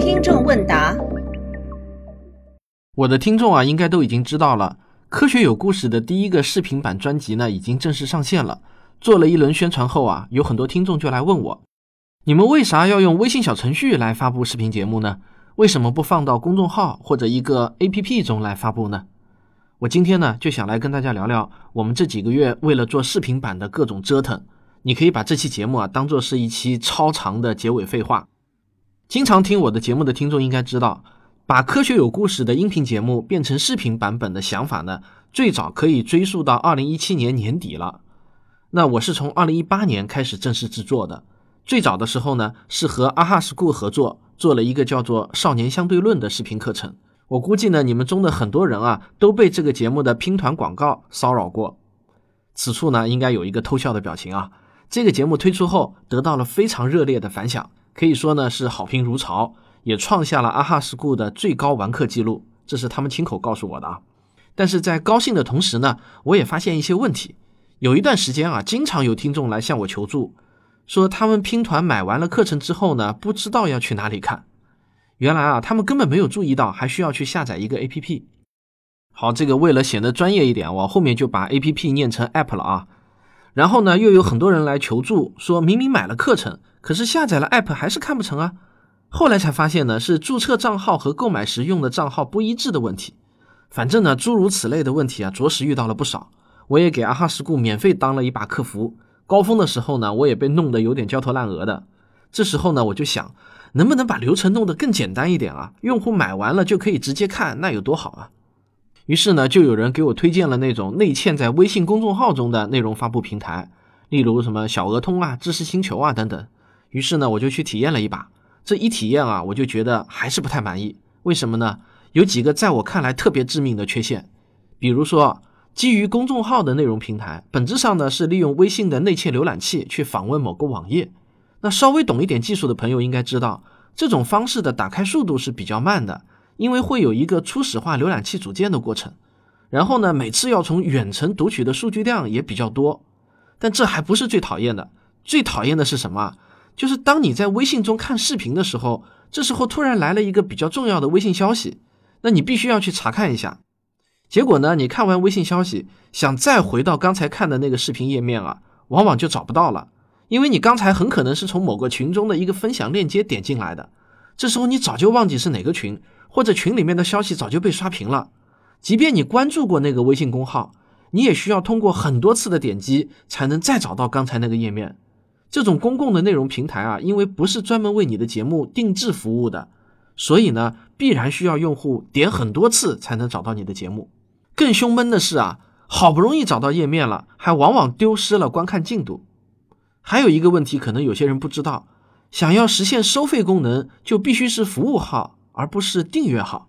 听众问答：我的听众啊，应该都已经知道了，科学有故事的第一个视频版专辑呢，已经正式上线了。做了一轮宣传后啊，有很多听众就来问我，你们为啥要用微信小程序来发布视频节目呢？为什么不放到公众号或者一个 APP 中来发布呢？我今天呢就想来跟大家聊聊我们这几个月为了做视频版的各种折腾。你可以把这期节目啊当做是一期超长的结尾废话。经常听我的节目的听众应该知道，把科学有故事的音频节目变成视频版本的想法呢，最早可以追溯到二零一七年年底了。那我是从二零一八年开始正式制作的。最早的时候呢，是和阿哈 school 合作做了一个叫做《少年相对论》的视频课程。我估计呢，你们中的很多人啊，都被这个节目的拼团广告骚扰过。此处呢，应该有一个偷笑的表情啊。这个节目推出后，得到了非常热烈的反响，可以说呢是好评如潮，也创下了阿哈 school 的最高完课记录。这是他们亲口告诉我的啊。但是在高兴的同时呢，我也发现一些问题。有一段时间啊，经常有听众来向我求助，说他们拼团买完了课程之后呢，不知道要去哪里看。原来啊，他们根本没有注意到，还需要去下载一个 A P P。好，这个为了显得专业一点，我后面就把 A P P 念成 App 了啊。然后呢，又有很多人来求助，说明明买了课程，可是下载了 App 还是看不成啊。后来才发现呢，是注册账号和购买时用的账号不一致的问题。反正呢，诸如此类的问题啊，着实遇到了不少。我也给阿哈实库免费当了一把客服，高峰的时候呢，我也被弄得有点焦头烂额的。这时候呢，我就想。能不能把流程弄得更简单一点啊？用户买完了就可以直接看，那有多好啊！于是呢，就有人给我推荐了那种内嵌在微信公众号中的内容发布平台，例如什么小鹅通啊、知识星球啊等等。于是呢，我就去体验了一把。这一体验啊，我就觉得还是不太满意。为什么呢？有几个在我看来特别致命的缺陷。比如说，基于公众号的内容平台，本质上呢是利用微信的内嵌浏览器去访问某个网页。那稍微懂一点技术的朋友应该知道，这种方式的打开速度是比较慢的，因为会有一个初始化浏览器组件的过程。然后呢，每次要从远程读取的数据量也比较多。但这还不是最讨厌的，最讨厌的是什么？就是当你在微信中看视频的时候，这时候突然来了一个比较重要的微信消息，那你必须要去查看一下。结果呢，你看完微信消息，想再回到刚才看的那个视频页面啊，往往就找不到了。因为你刚才很可能是从某个群中的一个分享链接点进来的，这时候你早就忘记是哪个群，或者群里面的消息早就被刷屏了。即便你关注过那个微信公号，你也需要通过很多次的点击才能再找到刚才那个页面。这种公共的内容平台啊，因为不是专门为你的节目定制服务的，所以呢，必然需要用户点很多次才能找到你的节目。更凶闷的是啊，好不容易找到页面了，还往往丢失了观看进度。还有一个问题，可能有些人不知道，想要实现收费功能，就必须是服务号，而不是订阅号。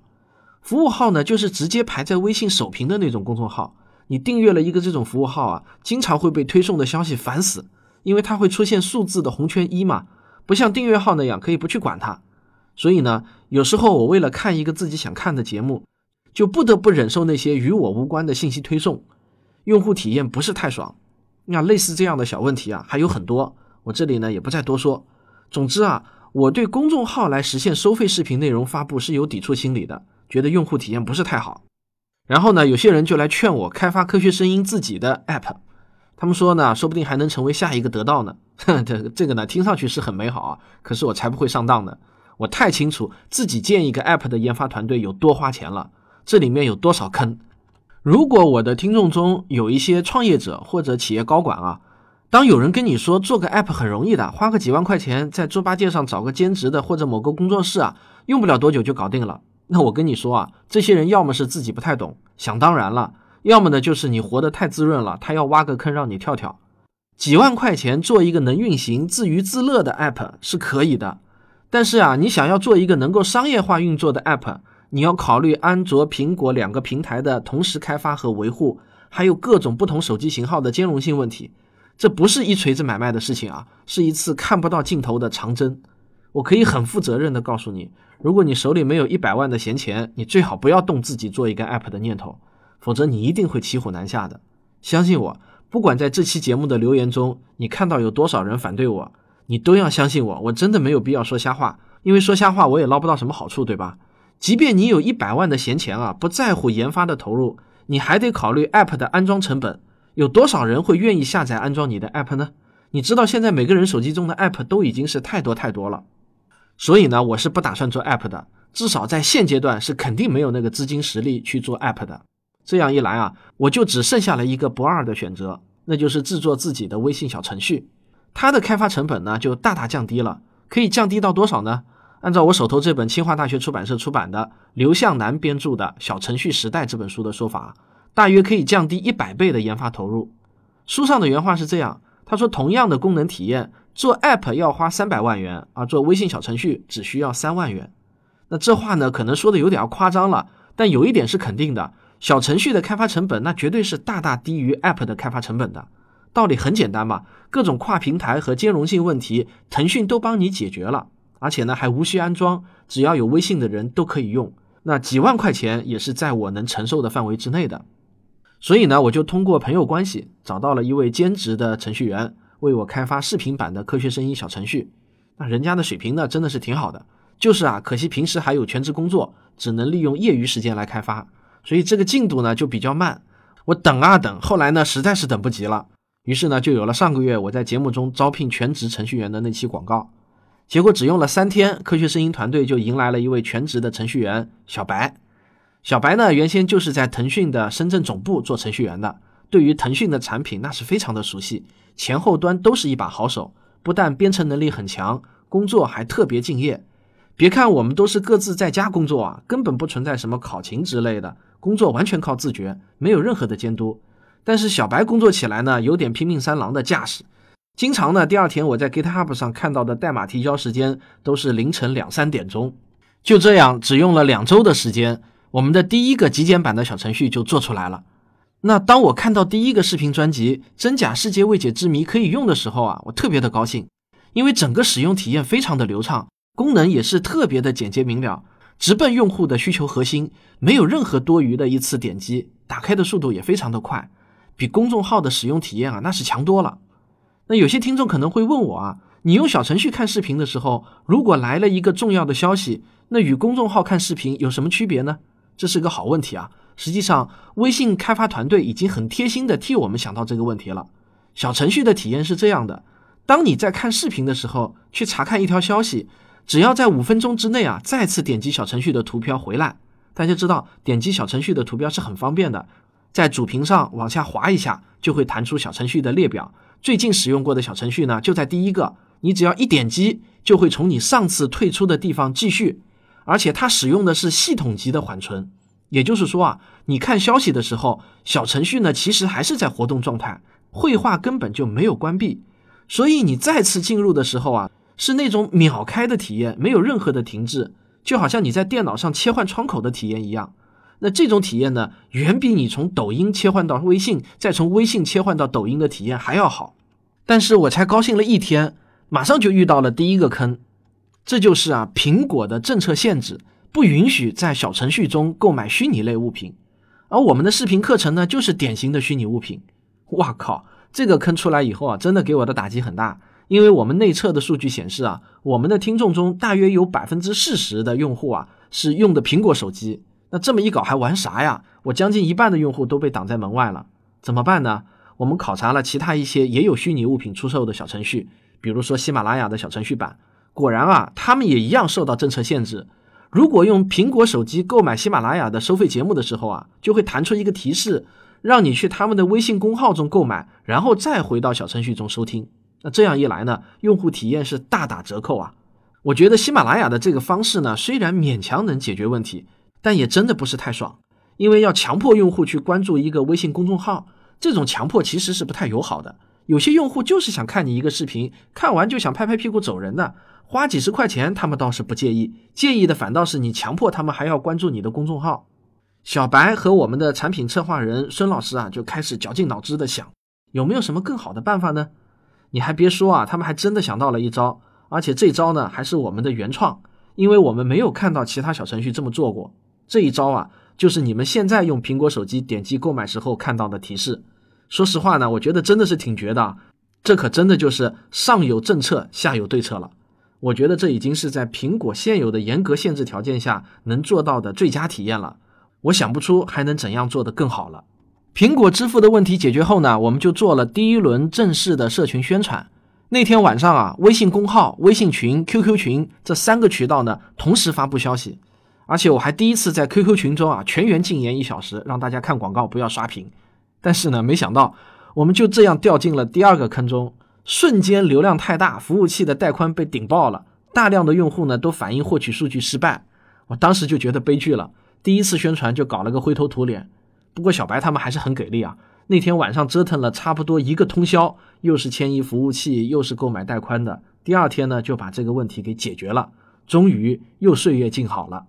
服务号呢，就是直接排在微信首屏的那种公众号。你订阅了一个这种服务号啊，经常会被推送的消息烦死，因为它会出现数字的红圈一嘛，不像订阅号那样可以不去管它。所以呢，有时候我为了看一个自己想看的节目，就不得不忍受那些与我无关的信息推送，用户体验不是太爽。那类似这样的小问题啊，还有很多，我这里呢也不再多说。总之啊，我对公众号来实现收费视频内容发布是有抵触心理的，觉得用户体验不是太好。然后呢，有些人就来劝我开发科学声音自己的 app，他们说呢，说不定还能成为下一个得到呢。这这个呢，听上去是很美好啊，可是我才不会上当呢。我太清楚自己建一个 app 的研发团队有多花钱了，这里面有多少坑。如果我的听众中有一些创业者或者企业高管啊，当有人跟你说做个 app 很容易的，花个几万块钱在猪八戒上找个兼职的或者某个工作室啊，用不了多久就搞定了，那我跟你说啊，这些人要么是自己不太懂，想当然了，要么呢就是你活得太滋润了，他要挖个坑让你跳跳。几万块钱做一个能运行、自娱自乐的 app 是可以的，但是啊，你想要做一个能够商业化运作的 app。你要考虑安卓、苹果两个平台的同时开发和维护，还有各种不同手机型号的兼容性问题。这不是一锤子买卖的事情啊，是一次看不到尽头的长征。我可以很负责任的告诉你，如果你手里没有一百万的闲钱，你最好不要动自己做一个 app 的念头，否则你一定会骑虎难下的。相信我，不管在这期节目的留言中，你看到有多少人反对我，你都要相信我，我真的没有必要说瞎话，因为说瞎话我也捞不到什么好处，对吧？即便你有一百万的闲钱啊，不在乎研发的投入，你还得考虑 App 的安装成本。有多少人会愿意下载安装你的 App 呢？你知道现在每个人手机中的 App 都已经是太多太多了，所以呢，我是不打算做 App 的，至少在现阶段是肯定没有那个资金实力去做 App 的。这样一来啊，我就只剩下了一个不二的选择，那就是制作自己的微信小程序。它的开发成本呢就大大降低了，可以降低到多少呢？按照我手头这本清华大学出版社出版的刘向南编著的《小程序时代》这本书的说法，大约可以降低一百倍的研发投入。书上的原话是这样，他说：“同样的功能体验，做 App 要花三百万元，而做微信小程序只需要三万元。”那这话呢，可能说的有点夸张了，但有一点是肯定的：小程序的开发成本那绝对是大大低于 App 的开发成本的。道理很简单嘛，各种跨平台和兼容性问题，腾讯都帮你解决了。而且呢，还无需安装，只要有微信的人都可以用。那几万块钱也是在我能承受的范围之内的。所以呢，我就通过朋友关系找到了一位兼职的程序员，为我开发视频版的科学声音小程序。那人家的水平呢，真的是挺好的。就是啊，可惜平时还有全职工作，只能利用业余时间来开发，所以这个进度呢就比较慢。我等啊等，后来呢实在是等不及了，于是呢就有了上个月我在节目中招聘全职程序员的那期广告。结果只用了三天，科学声音团队就迎来了一位全职的程序员小白。小白呢，原先就是在腾讯的深圳总部做程序员的，对于腾讯的产品那是非常的熟悉，前后端都是一把好手。不但编程能力很强，工作还特别敬业。别看我们都是各自在家工作啊，根本不存在什么考勤之类的，工作完全靠自觉，没有任何的监督。但是小白工作起来呢，有点拼命三郎的架势。经常呢，第二天我在 GitHub 上看到的代码提交时间都是凌晨两三点钟。就这样，只用了两周的时间，我们的第一个极简版的小程序就做出来了。那当我看到第一个视频专辑《真假世界未解之谜》可以用的时候啊，我特别的高兴，因为整个使用体验非常的流畅，功能也是特别的简洁明了，直奔用户的需求核心，没有任何多余的一次点击，打开的速度也非常的快，比公众号的使用体验啊那是强多了。那有些听众可能会问我啊，你用小程序看视频的时候，如果来了一个重要的消息，那与公众号看视频有什么区别呢？这是个好问题啊。实际上，微信开发团队已经很贴心的替我们想到这个问题了。小程序的体验是这样的：当你在看视频的时候，去查看一条消息，只要在五分钟之内啊，再次点击小程序的图标回来。大家知道，点击小程序的图标是很方便的，在主屏上往下滑一下，就会弹出小程序的列表。最近使用过的小程序呢，就在第一个。你只要一点击，就会从你上次退出的地方继续，而且它使用的是系统级的缓存，也就是说啊，你看消息的时候，小程序呢其实还是在活动状态，绘画根本就没有关闭。所以你再次进入的时候啊，是那种秒开的体验，没有任何的停滞，就好像你在电脑上切换窗口的体验一样。那这种体验呢，远比你从抖音切换到微信，再从微信切换到抖音的体验还要好。但是我才高兴了一天，马上就遇到了第一个坑，这就是啊，苹果的政策限制不允许在小程序中购买虚拟类物品，而我们的视频课程呢，就是典型的虚拟物品。哇靠，这个坑出来以后啊，真的给我的打击很大，因为我们内测的数据显示啊，我们的听众中大约有百分之四十的用户啊是用的苹果手机。那这么一搞还玩啥呀？我将近一半的用户都被挡在门外了，怎么办呢？我们考察了其他一些也有虚拟物品出售的小程序，比如说喜马拉雅的小程序版，果然啊，他们也一样受到政策限制。如果用苹果手机购买喜马拉雅的收费节目的时候啊，就会弹出一个提示，让你去他们的微信公号中购买，然后再回到小程序中收听。那这样一来呢，用户体验是大打折扣啊。我觉得喜马拉雅的这个方式呢，虽然勉强能解决问题。但也真的不是太爽，因为要强迫用户去关注一个微信公众号，这种强迫其实是不太友好的。有些用户就是想看你一个视频，看完就想拍拍屁股走人的，花几十块钱他们倒是不介意，介意的反倒是你强迫他们还要关注你的公众号。小白和我们的产品策划人孙老师啊，就开始绞尽脑汁的想，有没有什么更好的办法呢？你还别说啊，他们还真的想到了一招，而且这招呢还是我们的原创，因为我们没有看到其他小程序这么做过。这一招啊，就是你们现在用苹果手机点击购买时候看到的提示。说实话呢，我觉得真的是挺绝的。这可真的就是上有政策，下有对策了。我觉得这已经是在苹果现有的严格限制条件下能做到的最佳体验了。我想不出还能怎样做得更好了。苹果支付的问题解决后呢，我们就做了第一轮正式的社群宣传。那天晚上啊，微信公号、微信群、QQ 群这三个渠道呢同时发布消息，而且我还第一次在 QQ 群中啊全员禁言一小时，让大家看广告不要刷屏。但是呢，没想到我们就这样掉进了第二个坑中。瞬间流量太大，服务器的带宽被顶爆了，大量的用户呢都反映获取数据失败。我当时就觉得悲剧了，第一次宣传就搞了个灰头土脸。不过小白他们还是很给力啊，那天晚上折腾了差不多一个通宵，又是迁移服务器，又是购买带宽的。第二天呢就把这个问题给解决了，终于又岁月静好了。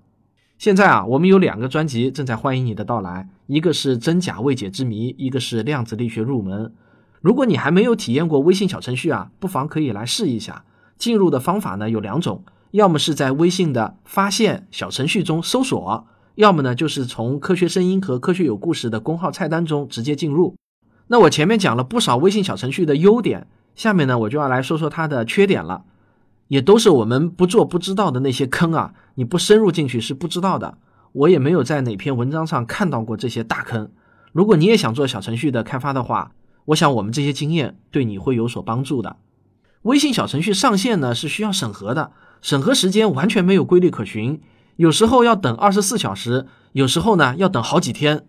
现在啊，我们有两个专辑正在欢迎你的到来，一个是真假未解之谜，一个是量子力学入门。如果你还没有体验过微信小程序啊，不妨可以来试一下。进入的方法呢有两种，要么是在微信的发现小程序中搜索，要么呢就是从科学声音和科学有故事的公号菜单中直接进入。那我前面讲了不少微信小程序的优点，下面呢我就要来说说它的缺点了，也都是我们不做不知道的那些坑啊，你不深入进去是不知道的。我也没有在哪篇文章上看到过这些大坑。如果你也想做小程序的开发的话，我想我们这些经验对你会有所帮助的。微信小程序上线呢是需要审核的，审核时间完全没有规律可循，有时候要等二十四小时，有时候呢要等好几天。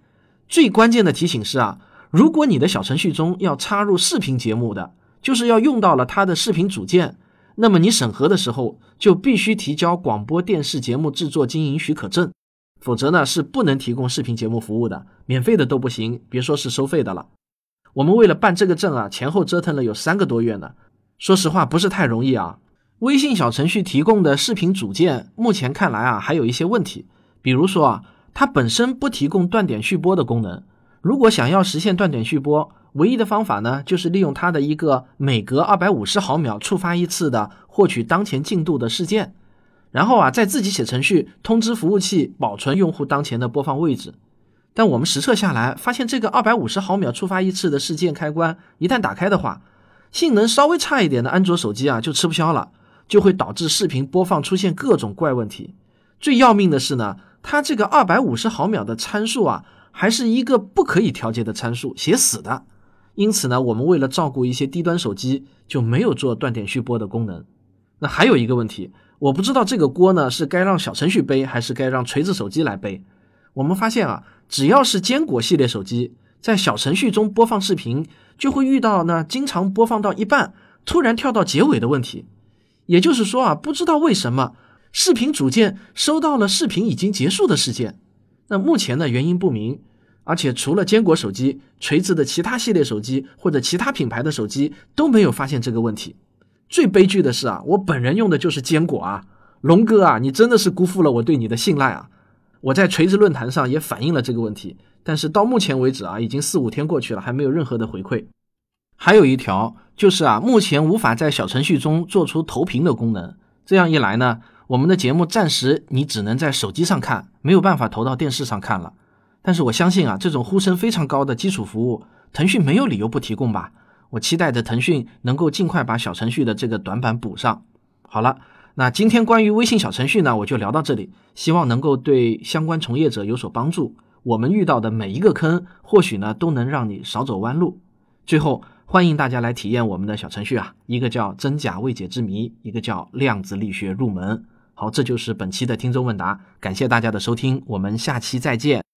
最关键的提醒是啊，如果你的小程序中要插入视频节目的，就是要用到了它的视频组件，那么你审核的时候就必须提交广播电视节目制作经营许可证，否则呢是不能提供视频节目服务的，免费的都不行，别说是收费的了。我们为了办这个证啊，前后折腾了有三个多月呢。说实话，不是太容易啊。微信小程序提供的视频组件，目前看来啊，还有一些问题。比如说啊，它本身不提供断点续播的功能。如果想要实现断点续播，唯一的方法呢，就是利用它的一个每隔二百五十毫秒触发一次的获取当前进度的事件，然后啊，再自己写程序通知服务器保存用户当前的播放位置。但我们实测下来，发现这个二百五十毫秒触发一次的事件开关，一旦打开的话，性能稍微差一点的安卓手机啊就吃不消了，就会导致视频播放出现各种怪问题。最要命的是呢，它这个二百五十毫秒的参数啊，还是一个不可以调节的参数，写死的。因此呢，我们为了照顾一些低端手机，就没有做断点续播的功能。那还有一个问题，我不知道这个锅呢是该让小程序背，还是该让锤子手机来背。我们发现啊。只要是坚果系列手机，在小程序中播放视频，就会遇到呢经常播放到一半突然跳到结尾的问题。也就是说啊，不知道为什么视频组件收到了视频已经结束的事件。那目前呢原因不明，而且除了坚果手机，锤子的其他系列手机或者其他品牌的手机都没有发现这个问题。最悲剧的是啊，我本人用的就是坚果啊，龙哥啊，你真的是辜负了我对你的信赖啊。我在锤子论坛上也反映了这个问题，但是到目前为止啊，已经四五天过去了，还没有任何的回馈。还有一条就是啊，目前无法在小程序中做出投屏的功能。这样一来呢，我们的节目暂时你只能在手机上看，没有办法投到电视上看了。但是我相信啊，这种呼声非常高的基础服务，腾讯没有理由不提供吧？我期待着腾讯能够尽快把小程序的这个短板补上。好了。那今天关于微信小程序呢，我就聊到这里，希望能够对相关从业者有所帮助。我们遇到的每一个坑，或许呢都能让你少走弯路。最后，欢迎大家来体验我们的小程序啊，一个叫真假未解之谜，一个叫量子力学入门。好，这就是本期的听众问答，感谢大家的收听，我们下期再见。